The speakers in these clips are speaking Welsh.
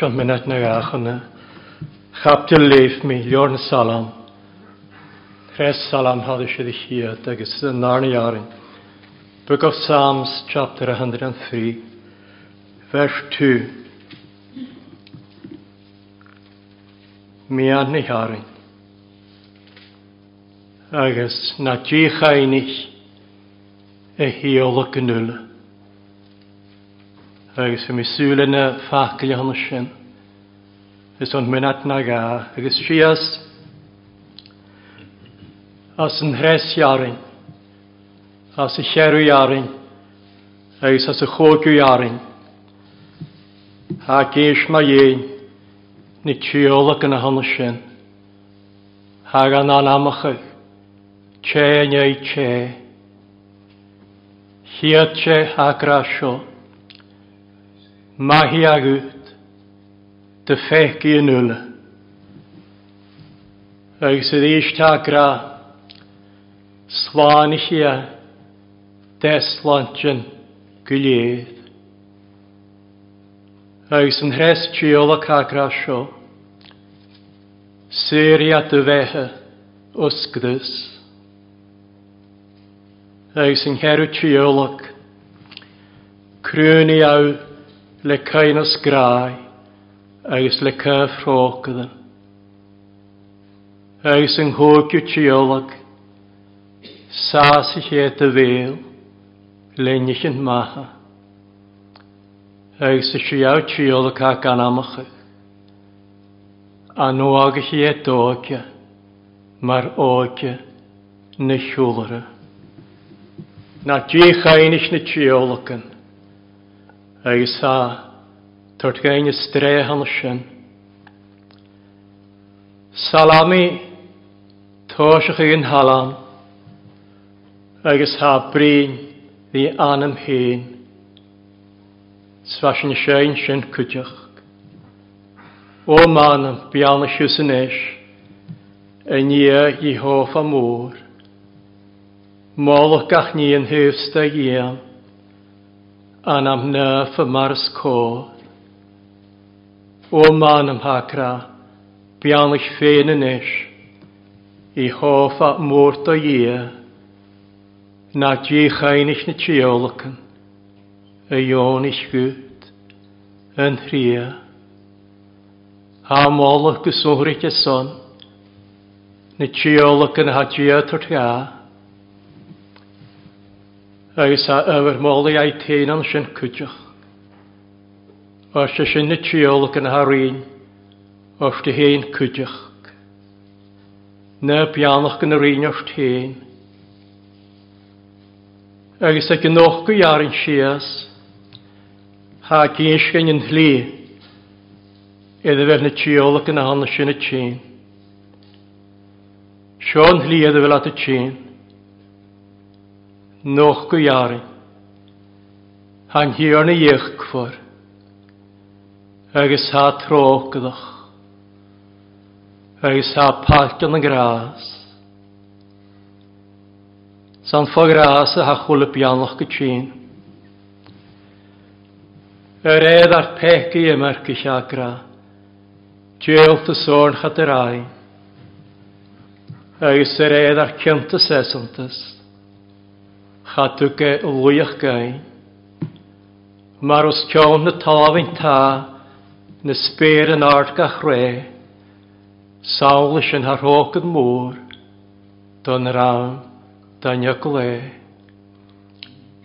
Sian minut na gachana. Chapte leif mi, liorn salam. Chres salam hadde seg i hiet, agus den narne jaren. Book of Psalms, chapter 103, vers 2. Mi adni jaren. Agus na tjicha nich e hiolok nulle agus fi mi sŵlen y ffacil hwnnw sy'n. Fes ond mynd at nag a, agus si as, as yn hres iarin, as y llerw iarin, agus as y chogw iarin. Ha geis ma ein, ni tiolog yn y hwnnw sy'n. Ha gan an amachag, che neu che, hiat che ha grasio, mahi ag ut, dy ffec i yn yle. Ag sydd eich ta gra, slán i chi a, deslantion gyliedd. Ag sy'n hres tiol ac agra sio, syria dy fehe ysgdys. Ag sy'n herw tiol ac, crwni awd, le cainas grái agus le cyffrócadan. Agus yng nghwgiw tiolag, sas i chi et y fel, lennych yn maha. Agus y siaw tiolag ac anamach. A nhw ag chi et ogia, mae'r ogia na siwlara. Na di chainis na tiolagan, agus sa tuairt gain is stréhan sin. Salami tóiseach on halan agus há brín hí anam héin sfa sin sein sin cuideach. Ó mánam beanna siú san a ní i hófa mór. Mólach gach ní an hufsta dhéan an am nerf y mars có. O man am hagra, bian eich ffein yn eich, i hoff at mwrt o ie, na dîch ein eich na tiolacyn, y ion eich gwyd, yn rhia. Ha molach gyswrich y son, na tiolacyn ha dîa tortia, agus a yfyr moli a'i tein an sy'n cwydioch. Os ys yn y tiol gan harin, os dy hen cwydioch. Na bianach gan yr un os tein. Agus a gynnoch gwy ar yn sias, ha gys gan yn hli, edrych fel y tiol gan a hon sy'n y tîn. Sion hli edrych fel at y tîn noch go jari. Han hiarna iechkfor, agus ha trókadach, agus ha palkan a gras. San fá gras a ha y janlach go tjín. Yr edd ar pegi ymergu siagra, Djelt y sôn chaderau, Agus yr edd ar cynt y sesantas, chatuke luiach gai. Mar os tion na talafyn ta, na spyr yn ard gach re, sawl ys yn harhog yn môr, don rawn, dan y gle.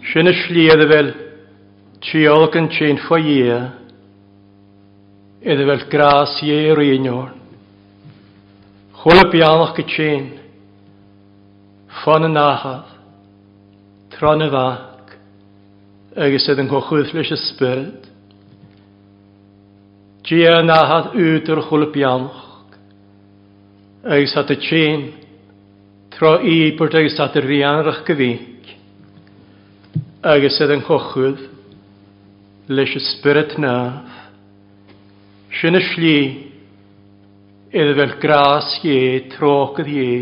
Sy'n y fel, tiolg yn tîn ffoia, iddo fel gras i eir einor. Chwyl y bianach gytîn, ffon yn ahad, tron y fac, agus sydd yn gochwydd leis ysbryd. Ti yn ahad ŵdr chwlb iawnch, agus at y tîn, tro i bod agus at y rian rach gyfig, agus sydd yn gochwydd leis ysbryd naf. Sy'n y sli, iddo fel gras ie, troch ydd ie,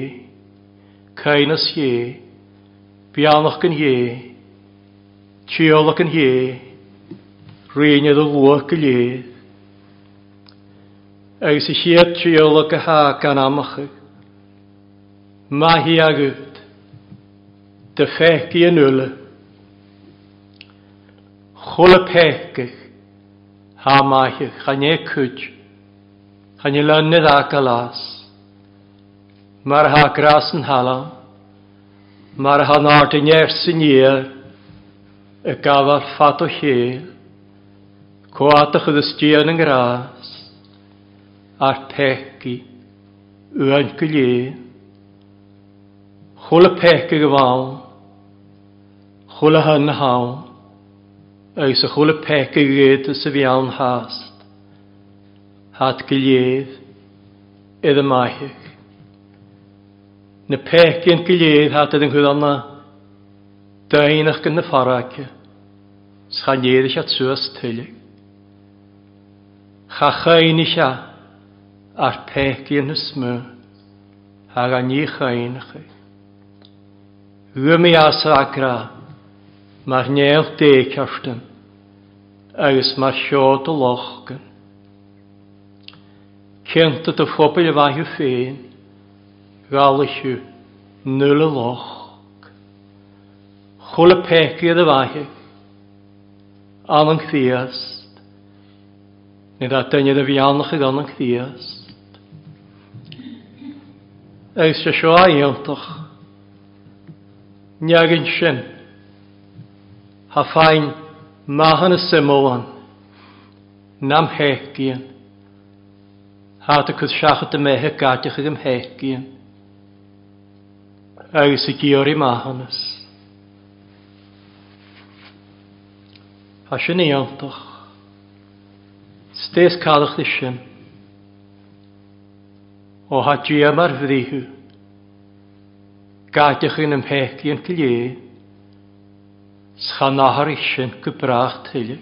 cain ys ie, Bianach yn ie, Tiolach yn ie, Rheinedd o lwach y ie, Agus i chiad tiolach y ha gan amach Mae hi agwyd, Dy chech i yn yle, Chwl y pechgych, Ha mae hi, Chanie cwyd, Chanie lynnydd ac alas, Mae'r ha gras yn halam, Mae'r han art yn er sy'n y gafodd ffat o chi, coatach ydy stian yn Ngras a'r pegi, ywan gyli, chwl y pegi gyfawn chwl y hyn hawn oes y chwl y pegi gyd y sydd iawn hast, hat gyliedd, iddo maich na pecyn gilydd hadad yn hwyddanna, dainach gan na ffaracau, schaniedd eich at sŵas tylig. Chachain eich a, ar pecyn hysmw, hag a ni chain chi. Ym i asa agra, mae'r neil deg arstyn, agus mae'r siod o loch gyn. Cynt o dy phobl y fahiw ffein, galisiú y loch. Chwla peci ydw ddyfahi, an yng chdiast, nid a dyniad y fianach ag an yng chdiast. Eis se sio a iantach, niag yn sin, ha ffain mahan y symwan, nam hegian, ha dy cwth siachat y mehe gadych ag ymhegian agus y giori mahannes. A sy'n ei antach, stes cadach di sy'n, o hadji am ar fyddihu, gadach yn ymhegli yn glie, s'chan ahar isyn gybrach tylu.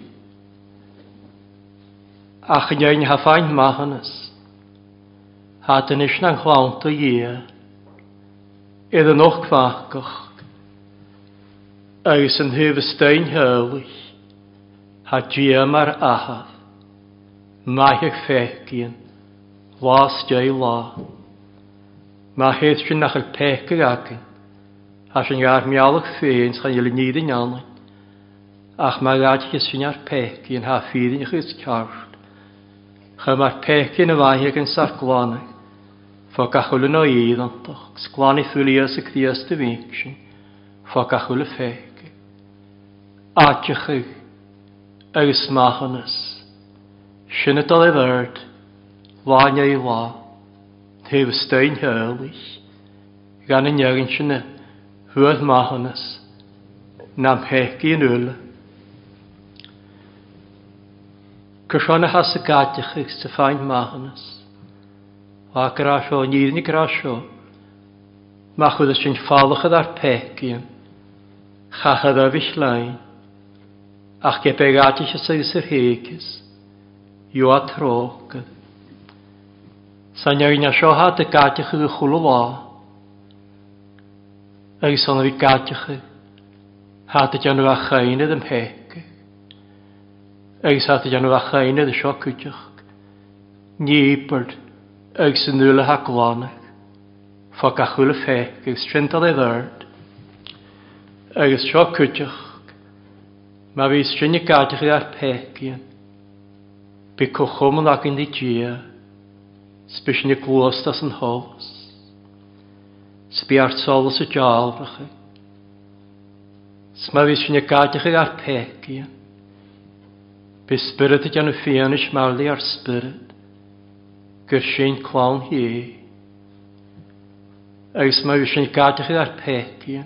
Ach yn ein hafain mahannes, hadyn isyn ang chlawnt o ie, iad an ochhlaachgacht, agus an hyfystein hylich, ha diam ar ahaf, maithach fechgian, las jai la. Ma heth sy'n nach yr pechgar agin, a sy'n gair mialach ffein sy'n yli nid yn anain, ach ma gad chi sy'n ar pechgian ha ffydd yn ych ys cawrt, cha ma'r pechgian y faithach yn sarglanach, Fá cahul na íantach, sláánni thuúlíos a chríasta víic sin, fá cahul a féige. Átechu agus máchanas, sinna tal bhirt, láine i lá, Theh stein helis, gan in jegin sinna thuad máchanas, nam heci an ula. Cosna has a gaiteach sa fáin máchanas a grasio, níni grasio. Machwyd ys yn ffalchyd ar pegin, chachad a fyllain, ach ge begatich ys ys yr hegis, yw a trogyd. Sa'n iawn a sio ha dy gatich yw chwlw la, ag son fi gatich yw, ha dy janw a chainydd ym ag sa dy janw a sio cwydych, Nýbörd ag sy'n nŵl y haglonach, ffa gachwyl y ffeg ag strindol ei ddyrd, ag agus seo cwydioch, mae fi stryn i gadych ar pegion, bu cwchwm yn agen di gia, sbys ni glwys as yn hos, sbys ar tol os y jalbrach, sma fi stryn i gadych ar peg bu spyryd ydy yn y ffian ysmali ar spyryd, gur sin chlán hi. Agus mae fi sin gadach i'r peti.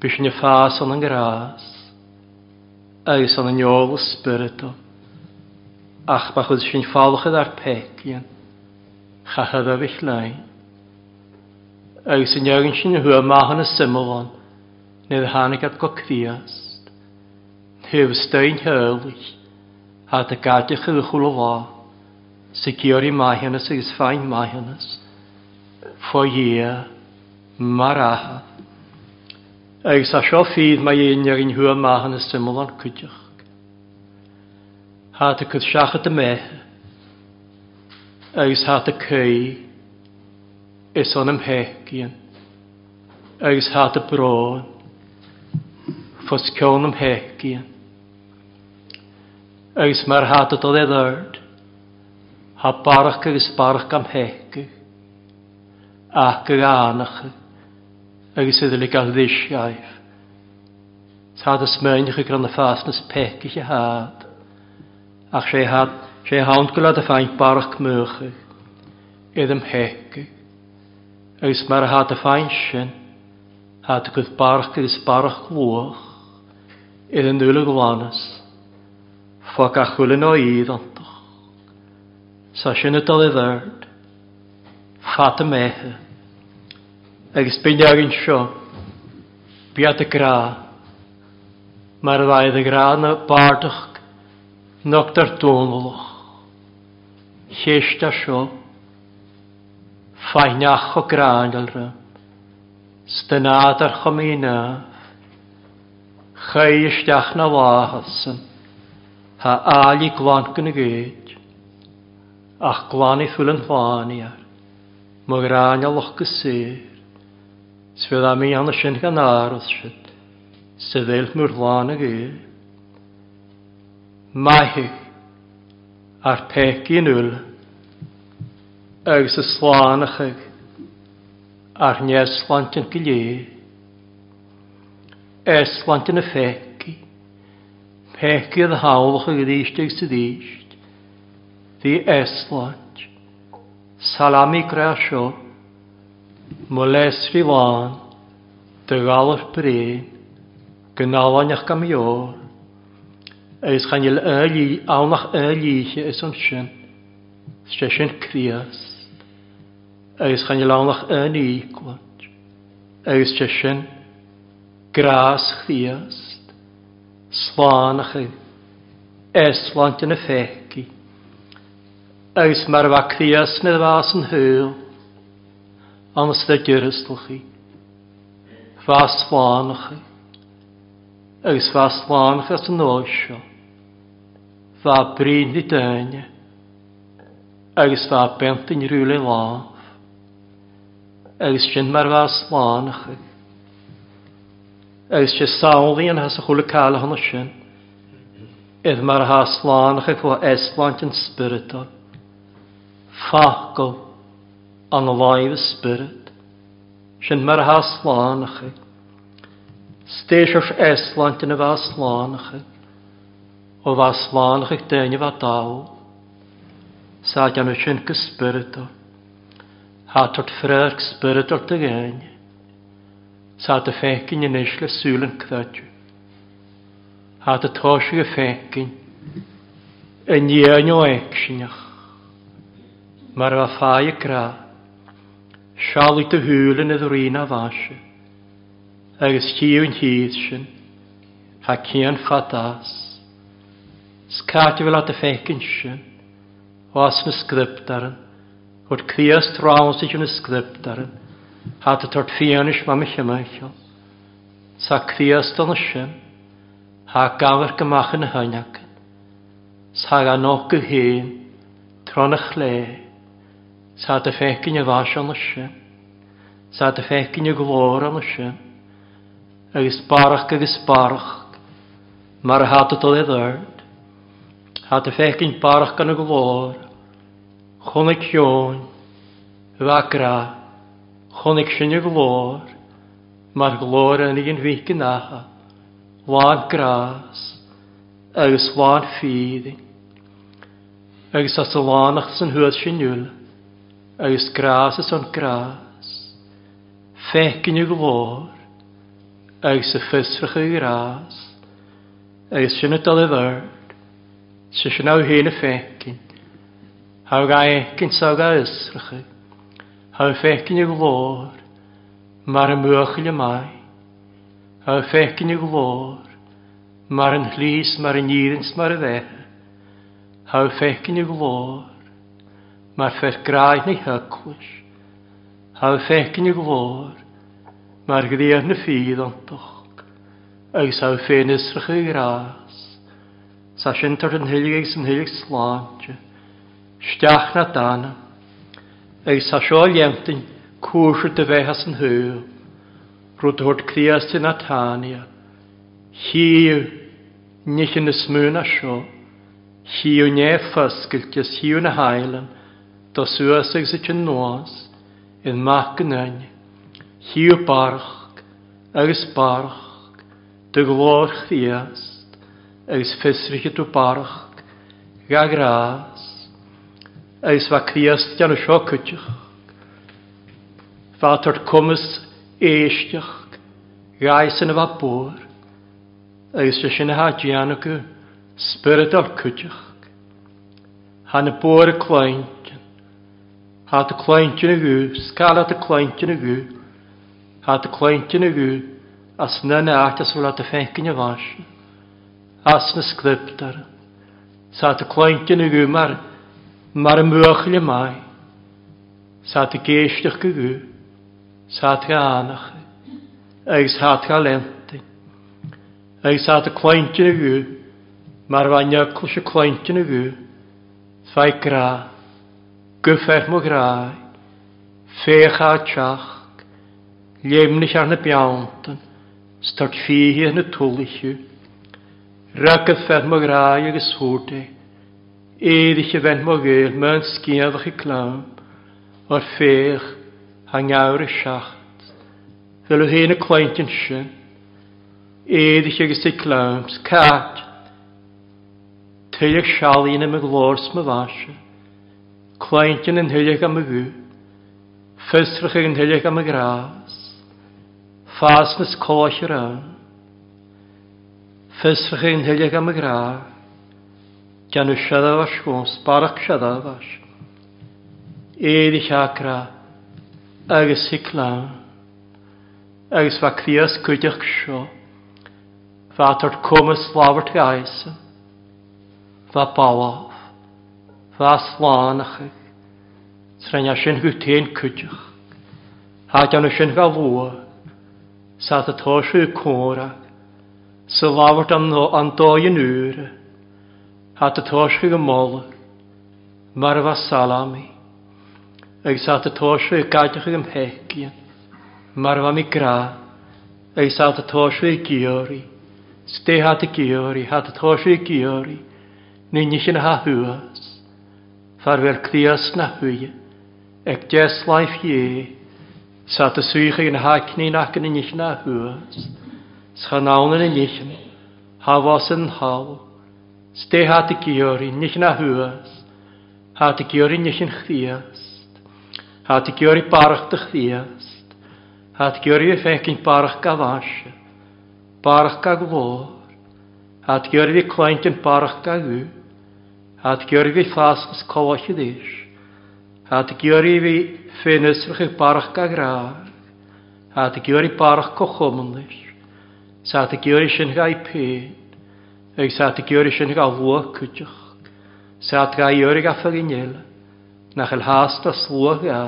Bys ni ffas o'n yn gras. Agus o'n yn iol y Ach bach oedd sin ffalwch i'r peti. Chachad o fi llai. Agus yn iawn sin hwyl mahan y symlon. Nid hanig at go criast. Hyf stein hylich. Had y gadach i'r sa georí maihannas agus fáin maihannas fá dhé mar atha. Agus a seo fíd mae dhéonar on thua maihannas syml an cuideach. Há a chud seacha a méthe agus há a cé is an am hecíon agus há a brán fos cean am hecíon agus mar há a dod e ha barach agus barach gam hegy, ac ag anach, agus iddyn yn gael ddisiaif. Tad ys mynch chi gran y ffas nes pegi i had, ac se had, se hawnd gwlad y ffaint barach mwych, mych, iddym hegu, agus mae'r had y ffaint sy'n, had y gwyth barach agus barach glwch, iddyn nŵl y gwanas, ffoc a chwilyn o idd sa sin y dal i ddyrd, ffat y mecha, agos bindi agyn sio, biad y gra, mae'r ddaid y gra na bardach nogdar dônolwch, lleist a sio, ffainnach o graen al rym, stynad ar chomina, chai ysdiach na wahasyn, ha ali glant gyn y ach glani gláni yn an ar. Mwg ráin a loch gysir, sfydd am i anna sy'n gan aros sy'n. sydd eilch mwy'r lán ag eil. Mae hi ar pegi yn ŵl, Ygs y slán ach ag, ar nes slant yn gilio. es slant yn y fegi, pegi ydd hawlwch ag ydystig sydd eich, Fi eslant. Salami grasio. Moles fi lan. Dy galwch brin. Gynalan eich gam ior. Eis chan il yli, awnach yli eich eis o'n sy'n. Sesyn crias. Eis chan il awnach yli gwant. Eis sesyn gras chriast. Slan ach eis. Eslant yn y fegi agus mar bha crías mé bhás an thuúil anas de dúrastalchaí, fásánacha agus fásánacha an nóisio, fá brín i daine agus fá bentain rúla láh, agus sin mar fásánacha agus sé sálaí an has a chula cála hana sin, Edd mae'r haslân ych eich fo eslant yn spiritual. Fachgol on the live spirit. Sin mar ha slánacha. Stéisirs eslant in a bheit slánacha. ó bheit slánacha déine bheit dá. Sa an sin go spirito. Há tart fréirg spiritar a ggéine. Sa a fécinn in éis le súlan creju. Há a táise go fécinn. Yn dhéanú éicsineach mar a dy hwyl yn y húlan a rína bhaise, agus tíún hyd sy'n. ha cian ffadas. cían fatás, Skáti bhil a a fécin sin, os na sgriptaran, o'r crías tráns i'n darin. ha dy tord ffian fianis mam mich ymaichol, sa crías don sin, ha gafar gymach yn hynny. sa gan o'ch gyhyn, tron y chleu, Sa dy ffecyn y fasion ysio. Sa dy ffecyn y glor am ysio. Agus barach agus barach. hat het al Hat dy ffecyn barach gan y glor. Chonig ion. Wagra. Chonig sy'n y glor. maar glor yn un fic yn aha. Wan gras. Agus wan ffydding. Agus as y sy'n hwyd agus gras grásas an grás, fecin yw glór, agus y ffysfrach yw gras, agus sy'n y dal y dalifyrd, sy'n sy'n awr hyn y fecin, haw gai ecin saw gai ysrach yw, haw fecin yw glór, mar y mwych yw mai, haw fecin yw glór, mar yn hlys, mar yn iddins, mar y fe, haw fecin yw glór, mar fer graig na A Ha ffecyn i glor, mar gyddiad na ffydd ontog, agos ha ffein ysrych i gras, sa siantar yn hylig agos yn hylig slantio, stiach na dana, agos ha sio lientyn cwrsio dy fehas yn hyw, rwyd hwrt crias ti na tania, hiw, nich yn ysmwyn a sio, hiw ne ffysgyl, hiw na hailan, Tá suasig sa te nós in mac an ain, hiú barch agus barch, dy glór chdiast agus ffisriche tú barch, gag rás, agus fa criast gan o siocwtych, fa tor cwmys eistych, gais yn y fa bwr, agus fe sy'n hadian ac y spyrd o'r cwtych. Han y Ha dy cleintin y gw, sgal a dy cleintin y gw. Ha dy cleintin y gw, as na na at as wla dy ffencyn y fas. As na sglyptar. Sa dy cleintin y gw mar, mar y mwychil y mai. Sa dy geisdych gw, sa dy anach. Eis ha dy lentyn. Eis ha dy cleintin y gw, mar fa nyacl sy cleintin y gw. Fai graf. Gyffer mwy grau, ffech a tiach, lemnich ar na biawntan, stort ffihi yn y twlisiw. Ra gyffer mwy grau ag yswrdau, eddych y fent mwy gael mewn sgiaddach i clam, o'r ffech a ngawr y siacht, fel o hyn y cleint yn sy'n, eddych ag ysdi clam, sgat, teulu'r sialin un am y glors my fasio. Cleintyn yn hyliach am y gw, ffysrach yn hyliach am y gras, ffasnys coch yr am, ffysrach yn hyliach am y gra, gan y siadafas gwrs, barach siadafas, eid i siagra, agos i clan, fa crias gwydych sio, fa tord cwmys lawr tgaes, fa bawach, fáslánach trena sin go téin cuideach. Tá an sin ga lua sa a tóisiú córa sa láhart an an dóin úre há a tóisiú go móla mar a bh salamí agus sa a tóisiú gaiitecha go heician mar bh mi gra agus sa a tóisiú gióí stéhat a gióí há a tóisiú gióí ní ní sin a hathúas farwyr cdias na hwy, ec des laif ie, sa dy swych yn hacni nac yn unig na hwys, schanawn yn unig, hafos yn haw, ste hat y yn nich na hwys, hat y yn nich yn chdiast, hat y giori barach dy chdiast, hat giori y ffecyn barach gafasio, barach gagfôr, hat giori y cleint yn barach gagwyd, Ad gyrfi ffas ys colwch i ddys. Ad gyrfi ffynys rwych barach ga graag. Ad gyrfi barach cochomlys. Sa ad gyrfi sy'n gai pen. Ag sa ad gyrfi sy'n gai lwag cwtioch. Sa ad gai yrig a ffagynil. Nach el hast a slwag a.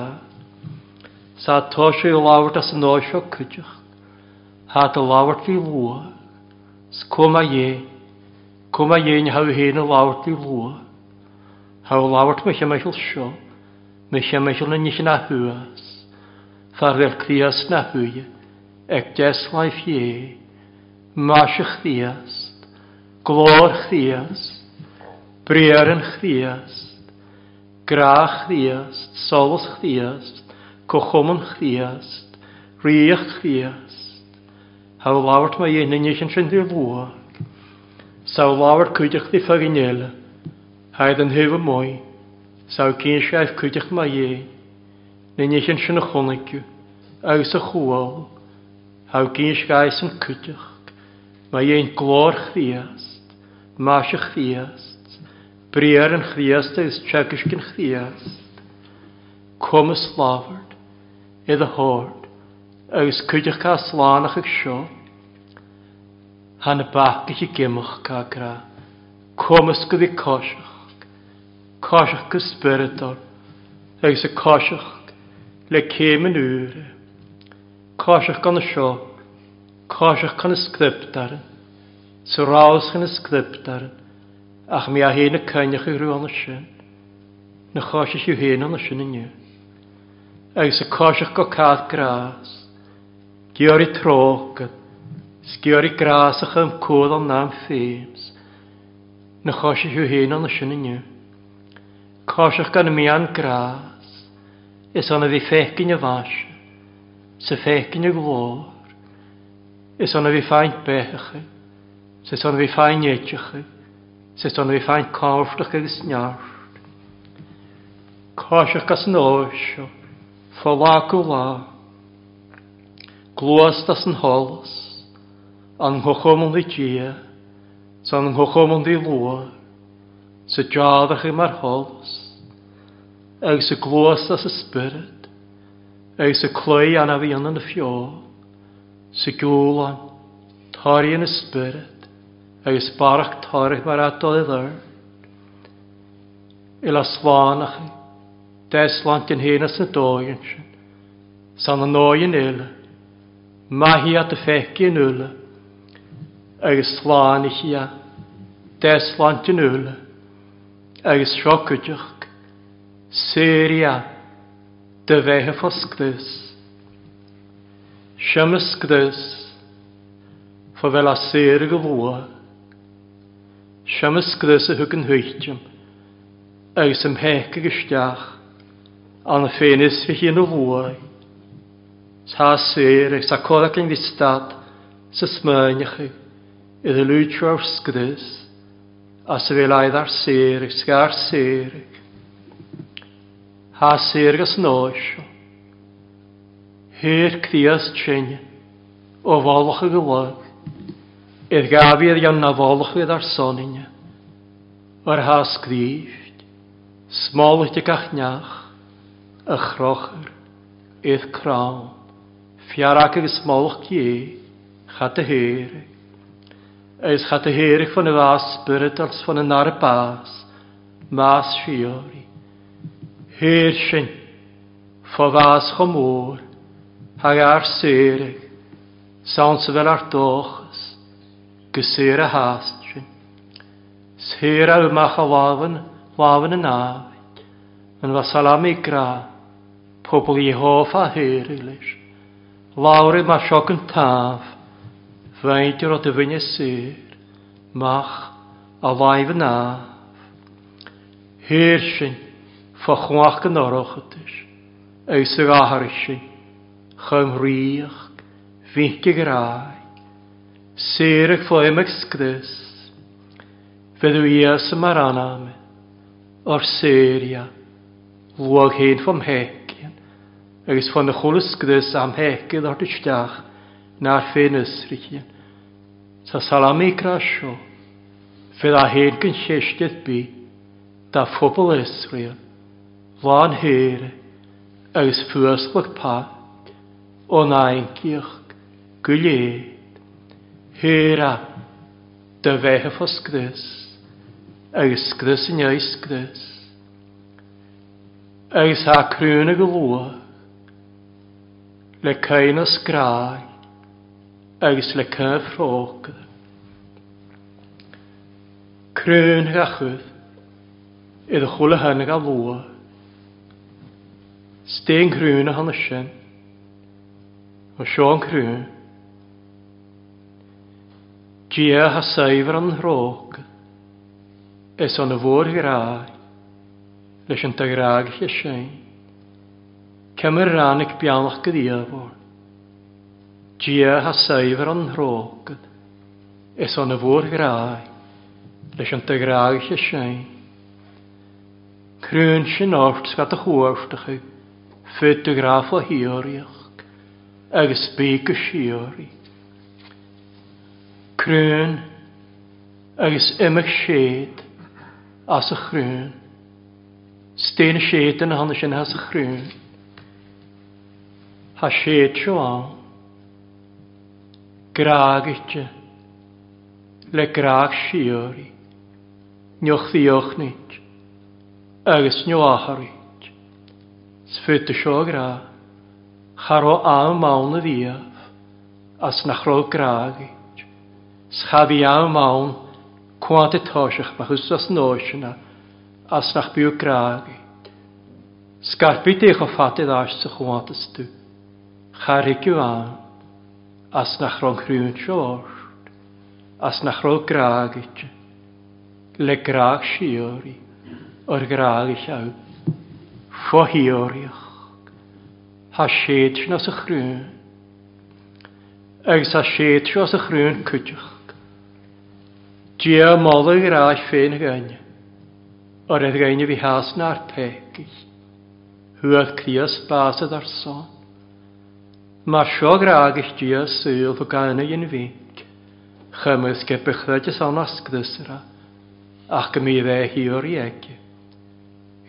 Sa ad tosio i lawr da sy'n oesio cwtioch. Had y lawr fi lwag. Sgwm a ie. Kom maar un hou hen y lawr die lwa. Haw lawr mych am eich sio. Mych na nich na hwys. Farfel crias na hwy. Ec des laif ie. Mas ych Solos chdiast. Cochwmwn chdiast. Riach chdiast. Hou Saw lawr cwydych di ffag yn eil, haid yn hyf y mwy, saw cynsiaeth cwydych mae ie, nyn eich yn sy'n ychwannig, aws y chwal, haw gynsiaeth yn cwydych, mae e'n glor chriast, mas y chriast, briar yn chriast aws tegys gyn chriast, cwm y slaford, iddo hord, aws cwydych ca slanach ag siop, Han y bach eich i gymwch cagra. Comysg ydi cosiach. Cosiach gysbyrydor. Agus y cosiach le cem yn ŵr. Cosiach gan y sio. Cosiach gan y sgriptar. Syraws gan y sgriptar. Ach mi a hyn y cynnach i rhyw ond y sy'n. Na cosiach yw hyn ond y sy'n yn yw. Agus y cosiach go cael gras. Giori trogad. Sgior i gras grasach am cwdd o'n nam ffems. Na chos i yw hyn o'n ysyn yn yw. Chos Cosach gan mi an gras. Ys o'n fi ffecyn y fas. Sy ffecyn y glor. Ys o'n fi bech bechach. Sys o'n fi eich etchach. Sys o'n fi ffaint corfdach ag Chos Cosach gas nosio. Ffolach o la. Glwast das yn holos an chochomon di tia, san chochomon di lua, sa jadach i mar hols, ag sa glwys a sa spirit, ag sa cloi an afi an an y fio, sa gŵlan, tari yn y spirit, ag sa barach tarich mar adol i ddar, il a svanach i, deslant yn hyn as y doion sin, san an oion il, mahi at y feci yn agus sláánisia deisláintin úla agus seocuideach séria de bheitthe foscdés. Seamascdés fá bhfuil a séir go bhua, Seamascdés a thugann thuitim agus am héice goisteach an na fénis fi hí nó bhua. Tá séir ag sa cóla lin distad sa smáinechaigh i y lwyd o'r sgdys, a sef fel ar seirig, sgar seirig. Ha seirig as nosio, hyr cdias tsin, o folwch y gylwg, idd gafi idd ian na folwch idd ar sonin, o'r ha sgrift, smol idd gachniach, y chrochr, idd crawn, fiarach ag ysmolch gie, chad y heirig. Es gaat de Heer van de was, waaspurret als van een narpaas, paas, maas fiori. Heerschen, voor waas gemoor, haar zerig, sans wel haar gesere haastje. Sera u macha waven, waven en avond, en was salamikra, popel Jehovah heerlijk, laure ma shokken tafel. Feintir o dy fyny syr, mach a laif yn af. Hyr sy'n ffachwach yn oroch ydys, eis ag ahar sy'n chymrwych, fynch i grai, syr ag fflaim ag sgdys, feddw i as y mar anam, o'r syria, lwag hyn ffam hecian, agos ffan y chwlysgdys am hecyd o'r dystach, na'r ffenys rhian. Sa salami grasio, fydd a hen gyn llestydd bu, da phobl Israel, flan here, agos ffwyslyg pa, o nain gyrch, gwyled, hera, dy fehef os gdys, agos gdys yn eis gdys, agos a crwn y glwach, le cain os graag, agus le cyf rhôg. Crwn a chyf, iddo chwle hyn ag a lwa. Stein crwn a hynny o Sean crwn. Gia ha saifr yn rhôg, es o'n y fwr i rai, leis yn dagrag lle sy'n. Cymru rannig bianach gyda Dia ha saifr o'n rog. Es on y fwr grai. Leis o'n tegrau eich eisiau. Crwyn sy'n ort sgat o'ch chwrstach yw. Fyd y graf o hiori hioriach. Ag ysbyg y siori. Crwyn. Ag ys ymach sied. As y chrwn. Stein y sied yn hannes yn as y chrwn. Ha sied sy'n awn gragitje, le grag siori, nioch ddiochnit, agus nio aharit, sfyt y sio gra, charo a mawn y ddiaf, as nachro gragit, schafi a mawn, cwant y tosiach ma hws as noesina, as nach byw gragit, sgarbi dich o ffatydd as sy'n chwant ystw, charig yw awn, as na chro'n chrwy'n siort, as na chro'n graag eich, le graag siori, o'r graag eich aw, hiori och, ha séit na sa chrún, agus a séit seo sa chrún cwtioch. Dia mola i rás féin gaine, o'r edgaine fi has na'r pegis, hwyd crias basad ar son. Mae eich di o syl o gael yn fyd. Chymys ge bychdau dys o'n asgdysra, ac mi dde hi o'r ieg.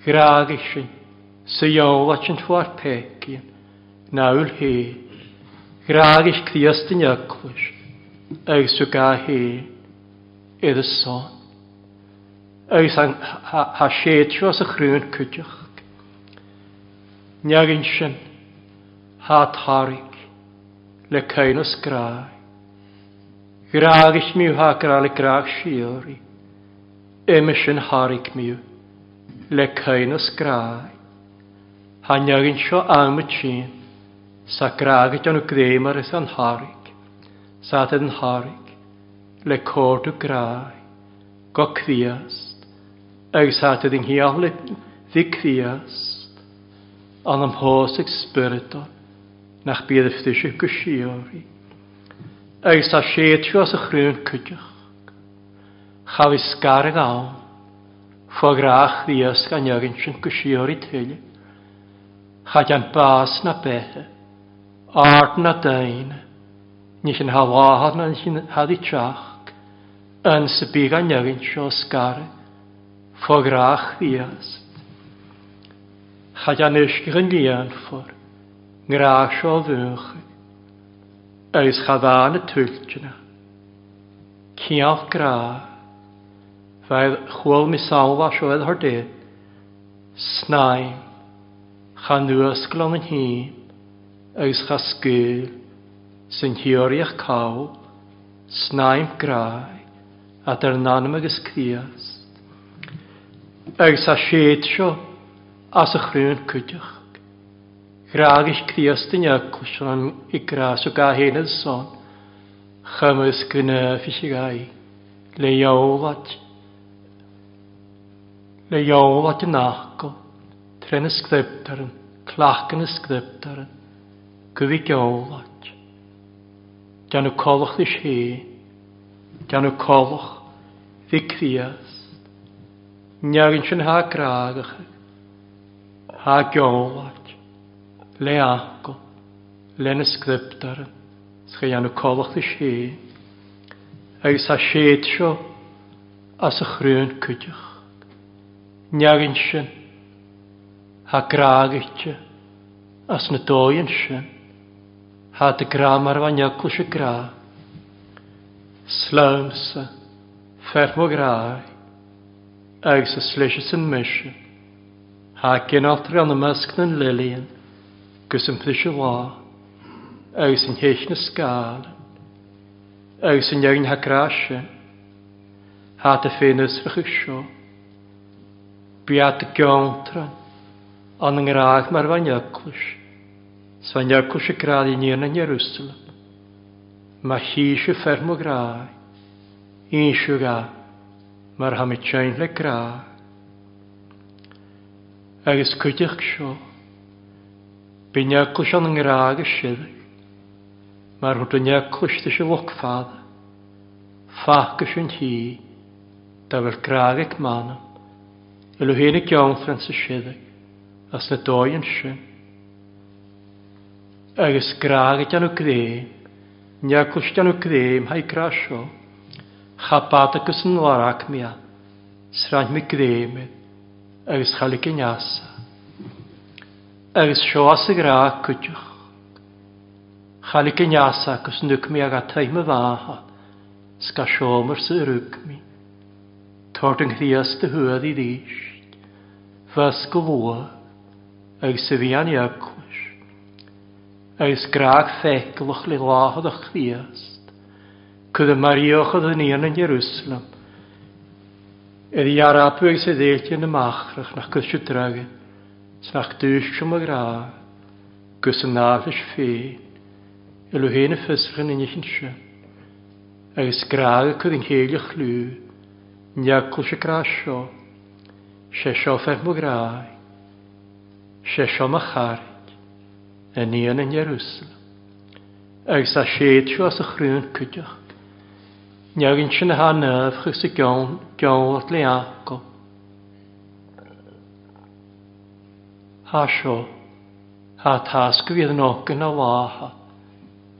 Graag eisiau, syol at yn ffwar pegin, nawl hi. Graag eich di o styn yglwys, eis sy'n gael hi, edd y son. Eis sy'n ha, ha, ha sietio as y chrwyn cwdioch. Niag yn sy'n, tá tarig le cainas grá. Gráagis miú hágra le grá siúri, Ime sin harig miú le cainas grá. Hanjagin seo amid sin sa gráagit anú grémar is an harig, Sáted an harig le córdú grá, go críast, agus sáted yn hiach le ddi críast, an hosig spiritol, nach bydd ystysio gysiori. Agus a sietio as y chrwn cydioch. Chael isgar y gawn. Fwa grach ddias gan ygyn sy'n gysiori teulu. Chad am bas na bethe. Ard na dain. Nis yn hawahad na nis yn haddi trach. Yn sybyg gan ygyn sy'n sgar. Fwa grach ddias. Chad am ysgych yn lian ngrásio bhuacha agus chadá na tuiltena. Cineach gra, fydd chwyl mi sawl salfa sioedd hordé snaim cha ysgol yn hîm agus cha sgil sy'n hioriach cawl snaim gra, a dyr nanam agus criast. Agus a sied sio as y chrwyn cwydioch. Graagis Kriastin Jakobsson i gras och gahenes son. Chamus gynna fisigai. Le iaolat. Le iaolat yn ako. Tren ysgdebdaren. Clachan ysgdebdaren. Gyfi iaolat. Gan y colwch ddys hi. Gan y colwch. Fi criast. Niagin sy'n ha graagach. Ha iaolat le agol, len y sgriptar, sgau anw colwch dy si, agos a sied sio as y chrwyn cydych. Niagyn sy'n, ha graag eich, as na doi'n sy'n, ha dy gram ar fan iagol sy'n graag. Slawmsa, ffermo graag, agos y sleisio sy'n mysio, ha gen altre an na'n lilian, gus yn plisio lá, agus yn heich na sgál, agus yn iawn ha grasio, ha dy ffein ysfach ysio, biad y gawntran, an yng Nghyrraeg mae'r fanyaclwys, sfanyaclwys y gradd i ni yn Jerusalem. Mae hi eisiau fferm o graag, un siw ga, mae'r hamid le graag. Agus cwydych sio, Binneaclwys o'n ngraag ysir. Mae'r hwdyniaclwys ddys y lwgfad. Ffacus yn hi. Da fel graag ag manam. Ylw hyn y gawn ffrans y siedig. As na doi yn sy'n. Agus graag ydyn nhw gdym. Niaclwys ydyn nhw gdym ha'i grasio. Chabad agos yn larach mia. Sra'n mi gdymyd. Agus chalig yn iasa agus seás a rá cuteach. Chalig yn iasa agos nwg mi ag ataim y faha, sga siomr sy'n rwg mi. Tord yng nghyas dy hwyd i ddysg, fas gwlwa, agos y fian i agwys, agos graag ffeglwch le lahod o'ch ddiast, cyd y marioch oedd yn un yn Jerusalem, Yddi arabwyg sydd eilti yn y machrach na cysio dragyn, Sach dúistum a grá, gus an náfis fé, i yn héna fysrin in ichinse, agus grága cud in chéile chlú, neacl se grá seo, se seo fer mo grá, se seo ma charig, a níon in Jerusalem. Agus a séad seo as a chrún cuideach, neag in sin a há nef chus i gawn, gawn at le ha sio, ha tasg fydd yn ogyn a waha,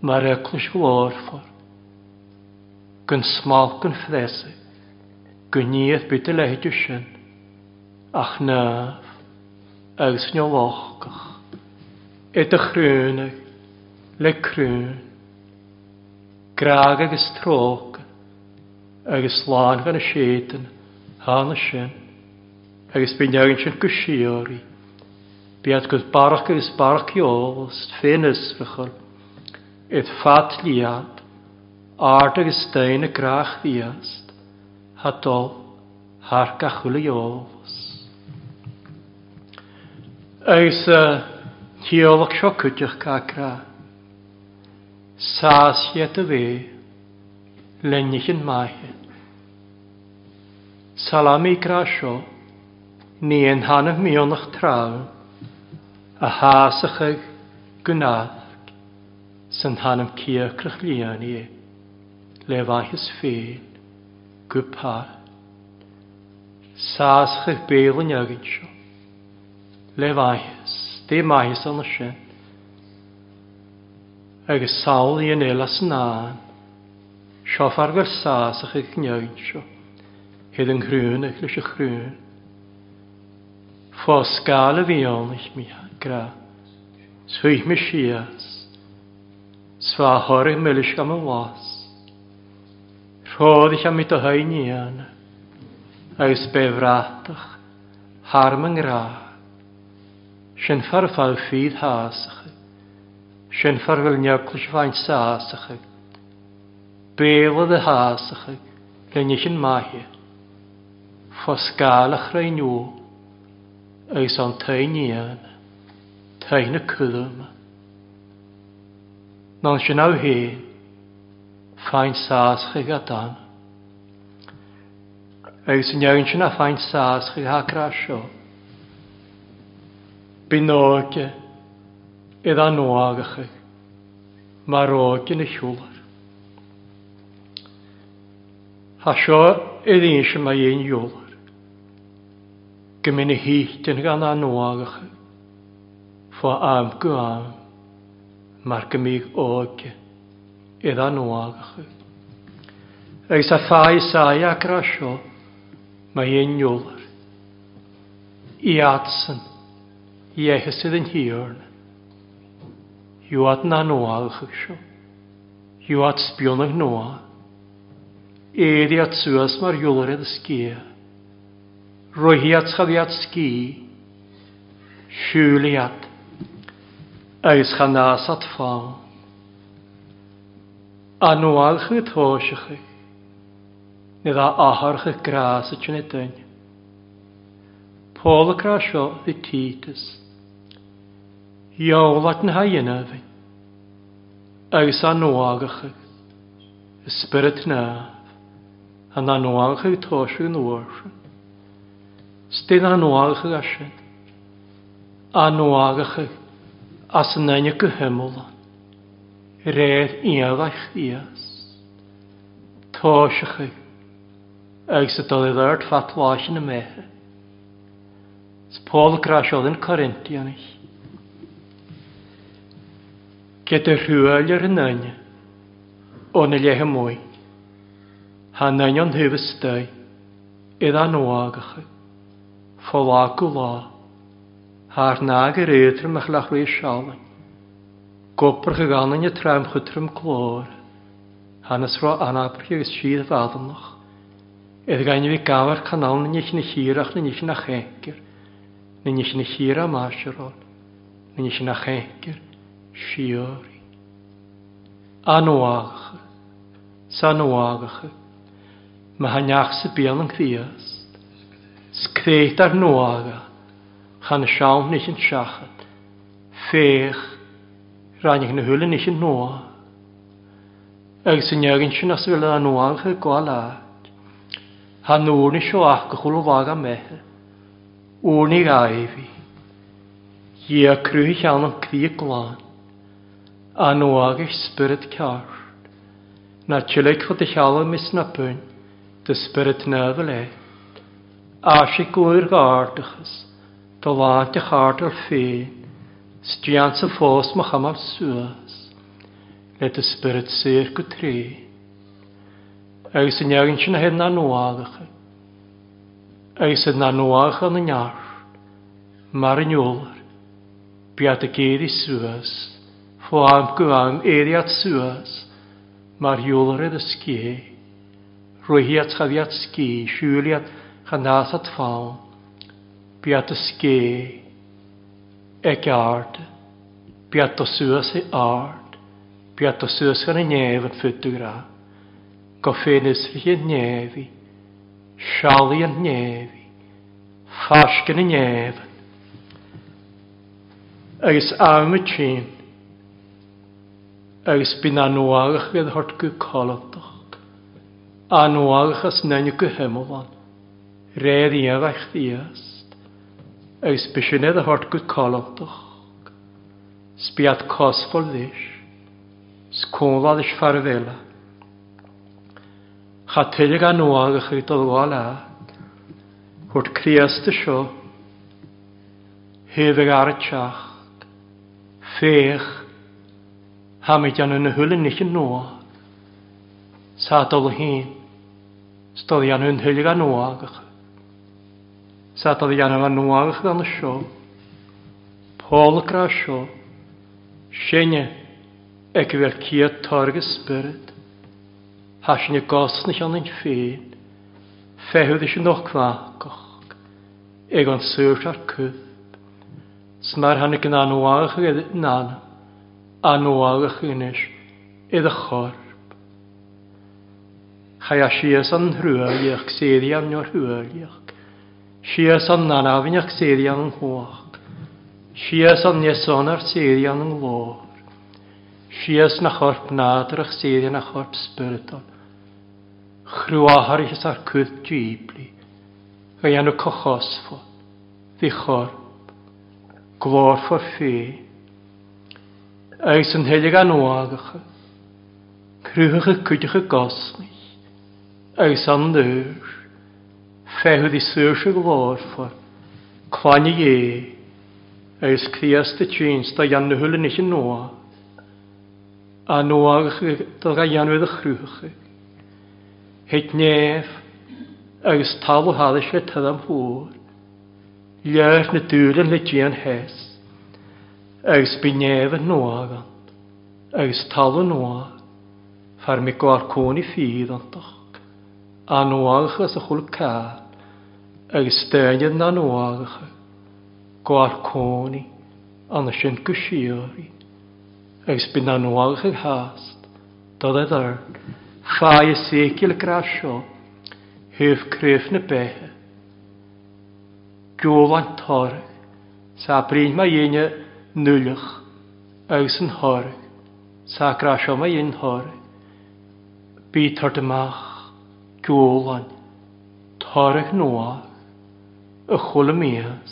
mae'r eglwys glorfor. Gyn smalc yn ffresu, gynieth byd y lehyd ysyn, ach nef, agos nio lochgach. Edrych rhywnig, le crwn, graag agos trog, agos lan gan y siedyn, han y sien, agos bynnag yn sy'n gysiori, Biad gos barach gos barach joost, fénis fychol, et fat liad, ardag is stein y grach ddiast, hadol, har gachwyl y joost. Eis y tiolwg sio cwtioch cagra, sas iet y fe, lennych yn maen. Salami grasio, ni yn hanaf mionach trawn, a háasachag gnáag san thanam ciacrach líanaí le bhaithas féin gwpá. Sáasachag yn agin seo le de dé maithas anna sin agus sawl i yn elas nán seo fargar sáasachag gneagin seo hyd yn grŵn ac leis y chrŵn. Fos gael y fion eich mi hain gra. Swy mi sias. Swa hori mylish am yn was. Rhodd eich am mi dy hyn i an. Agus be Harm yn gra. Sy'n ffarfal ffydd hasach. Sy'n ffarfal nioglis fain sasach. Befodd y hasach. Lennych yn mahi. Fosgalach rhain yw. Eis o'n teinian. Rhain y cwlwm. Na'n sy'n aw hen, ffain sas chi gadan. Ag sy'n iawn sy'n a ffain sas chi ha grasio. Binog e, idda noag chi, mae'r og yn y siwlar. Ha sio iddi eisiau mae un iwlar. Gymyn y hyd yn gan a noag chi fo am go am mar go míh óge iad an óagacha. Agus sa fáid sáid acra seo mae ein niolar. I atsan, i echasydd yn hiorna. Yw at na noalchach sio. Yw at sbionach noa. Edi at suas mar ywlar edrych sgia. Roi hi at chaddi at sgi. Siwli at agus chanásat fáil. Anúáil chu tóisecha ní dá átharcha grása tena daine. Pólará seo i títas. Jólaat na ha dhéanamhain agus anúágacha spirit náh an anúágacha i tóisiú an uhairsa. Stín anúágacha a sin anúágacha as yn nain y gyhymol, redd iaddach dias. Tosach chi, ag sy'n dod i ddod fatwas yn y mehe. Paul grasiodd yn Corintian ich. Gyda rhywel yr nain, o'n y lehe mwy, ha nain o'n hyfysdau, idda nhw agach, ffolagw lawr. Haar nager éter me lach wee schaling. Goper gegaan in je truim gutrum kloor. Hannes ro anaprje is siad vadelnoch. Ed gain vi gavar kanal na nich na hirach na nich na chenker. Na nich na hira marsherol. Na nich na chenker. Shiori. Anoagache. Sanoagache. Ma hanach se bian yn criast. Sgreet ar noagache. Chan siawn nes yn siachad. Fech. Rhaid i'ch hwyl nes yn noa. Ag sy'n iagyn sy'n as fel yn noa chy gwa lad. Han nŵr nes o ach gychwl o fag am eich. Wrn i gaifi. Ie crwy siawn am cri glan. A noa gych spirit car. Na chilig chod eich alw mis na pwyn. Dy spirit nefel e. Asig gwir gardachas. Tá láte cháar féin, Stian sa fós mo chamar suas, le a spirit sér go trí. Agus san neagann sin na hen na nóádacha. Agus san na nóácha na near, mar an jólar, beat a géri suas, fó am go am éiad suas, mar jólar a ské, Rwyhiad chafiad sgi, siwliad chanasad fawn, Beat ske ag ard. Beat o suas i ard. Beat o suas gan y nef yn ffydwgra. Goffein ysfri yn nefi. Siali yn nefi. Ffas gan y nef. Agus am y tîn. Agus byn anwagach fydd hort gwy colodog. Anwagach as nenw gyhymol on. Redd i efach ddias agus bisine a hort go cálach. Spiad cosfol leis, scóla leis farvela. Cha tuile gan nóága chu dolhála, chuirt criasta seo, hefah arteach, féch, hamid an yn y hwylyn nich yn nóa. Sadol hyn, stoddi an yn hwylig an nóa agach. Sat oedd gan yma nwagach gan y sio. Pôl gra sio. Sienna. Ec fel cia torg y spyrd. Hasyn y gosn eich ond yn ffyn. Fehydd eich yn o'ch Eg o'n sŵrt ar cwb. Smar hann ag yn anwagach ag nan. Anwagach yn eich. Edd y chorb. Chai a sias an hrwyliach, sedd i arnio'r hrwyliach na an narafiach séri an hwach. Sias an ieson ar séri an glor. Sias na chorp nadrach séri na chorp spyrdol. Chrwahar is ar cwyd dwybli. Gai anw fo. Fi chorp. Glor for fe. Eis yn helig an oagach. Crwch y cwydych y gosni. Eis an dyr fehudd i sŵsig lawr for clani e agus crias dy tîns da ian hwyl yn eich noa a noa da ga ian wedd chrwych heit nef agus tal o hadd eich fedd am hwyr leir na dŵr yn legian hes agus bu nef yn noa gan agus tal o noa ffer mi gwar cwn i ffydd ond a noa achos y chwl car agus stéan na nóágacha gáir cónaí anna sin go sií agus bu na nóágacha háast do é ar fáa sécil gra seo thuhcréh na béthe Jolan tar sa brin mae yna nulach agus yn hor sa grasio mae un hor bydd tar dymach Jolan tarach noach y chwil y mias.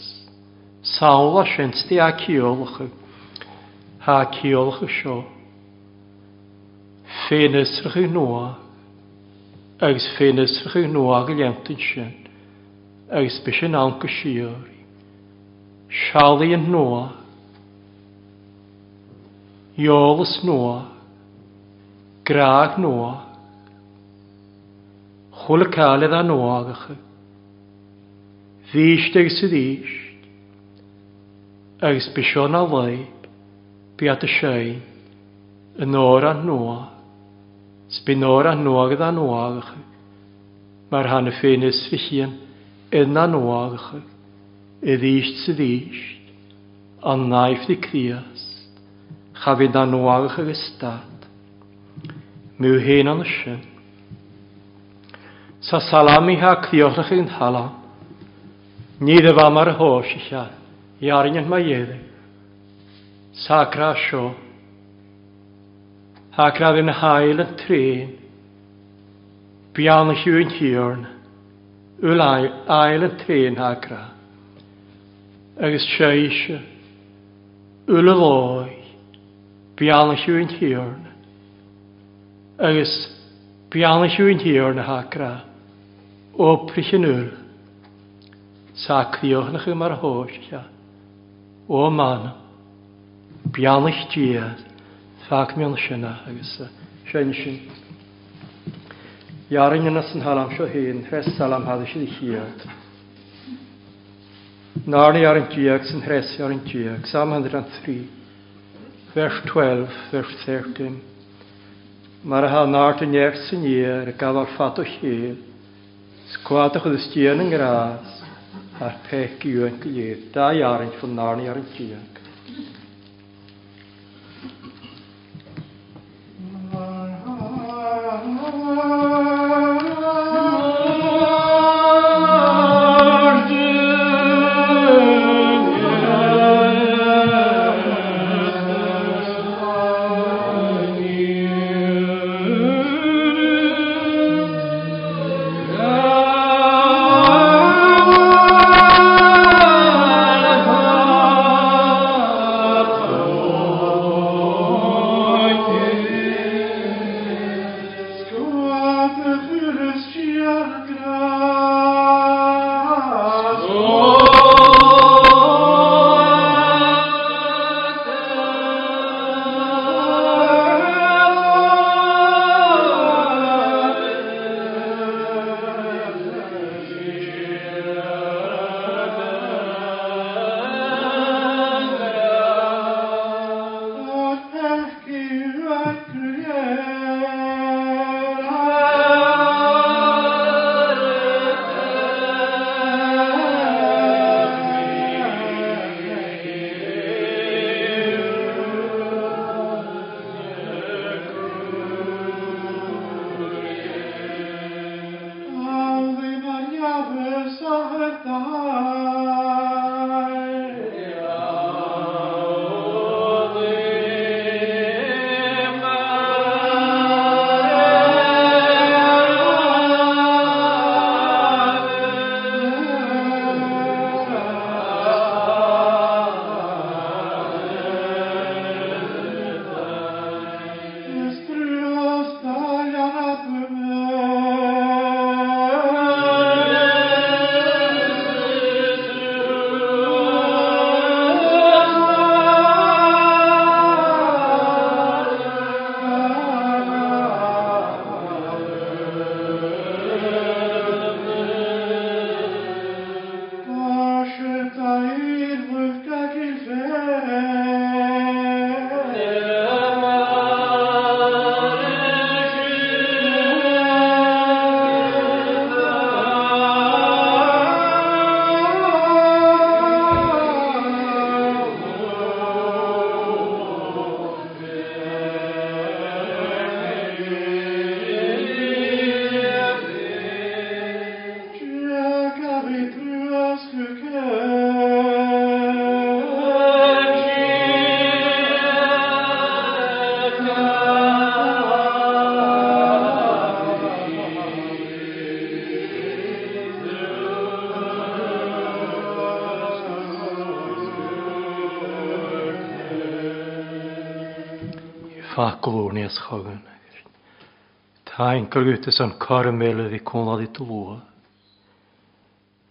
Sawl a siens di a ciolch ha ciolch y sio. Fe'n ysrych i noa, agos fe'n ysrych i noa ag ylentyn sian, agos bys yn anc y siori. Siali yn noa, Iolus noa, graag noa, chwil y caledd a noa agach. Fíisteag sydd íst, agus bysio na leib, biad y sein, yn o'r a noa, sbyn o'r a noa gyda noagach, mae'r han y ffeinus fy hun yn a noagach, y ddist sydd íst, a naif di criast, chafyd a noagach ag ystad, miw hen an ysyn. Sa salami ha crioch yn halam, fam ar y hos i lla, i hóisiise jaringan ma dhéada. Sacra seo. Hacra bhí na hail an trín, Bianna siúin tíorn, Ul ail an trín hacra. Agus seise, Ul a lói, Bianna siúin tíorn, Agus Bianna siúin tíorn hacra, Ó prisin ul. Sacrioch y mar hosia. O man, bianych diad, ffac mi'n sinna agos sy'n sy'n. Iarin yn ysyn halam sio hyn, hres salam hadys i ddichiad. Narni ar yn diag, sy'n hres ar yn diag, Psalm 103, vers 12, vers 13. Mar ha nart yn iech sy'n ier, gafal ffat o chyl, sgwadach o ddysdian yn gras, ar peth gywen gyda iarn ffwna'n iarn gywen. river caclwni as chogan. Ta'n gyrgwytis o'n cormel fi cwnod i dlwa.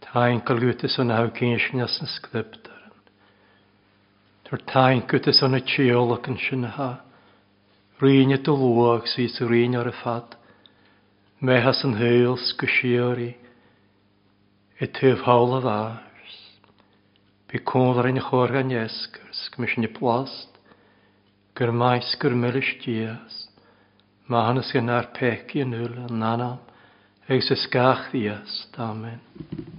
Ta'n gyrgwytis o'n hawgyn sy'n as yn sgdybdar. Ta'r ta'n gyrgwytis o'n y tiolog yn sy'n ha. Rhyn y dlwa ag sy'n rhyn o'r y ffad. Me has yn hyl sgysiori. Y tyf hawl o ddars. Bi cwnod ar ein chorgan iesgars. Gymysyn i plast gur maes gur millis dias, ma hanes gynnar peci yn hwyl yn anam, eis ysgach ddias, amen.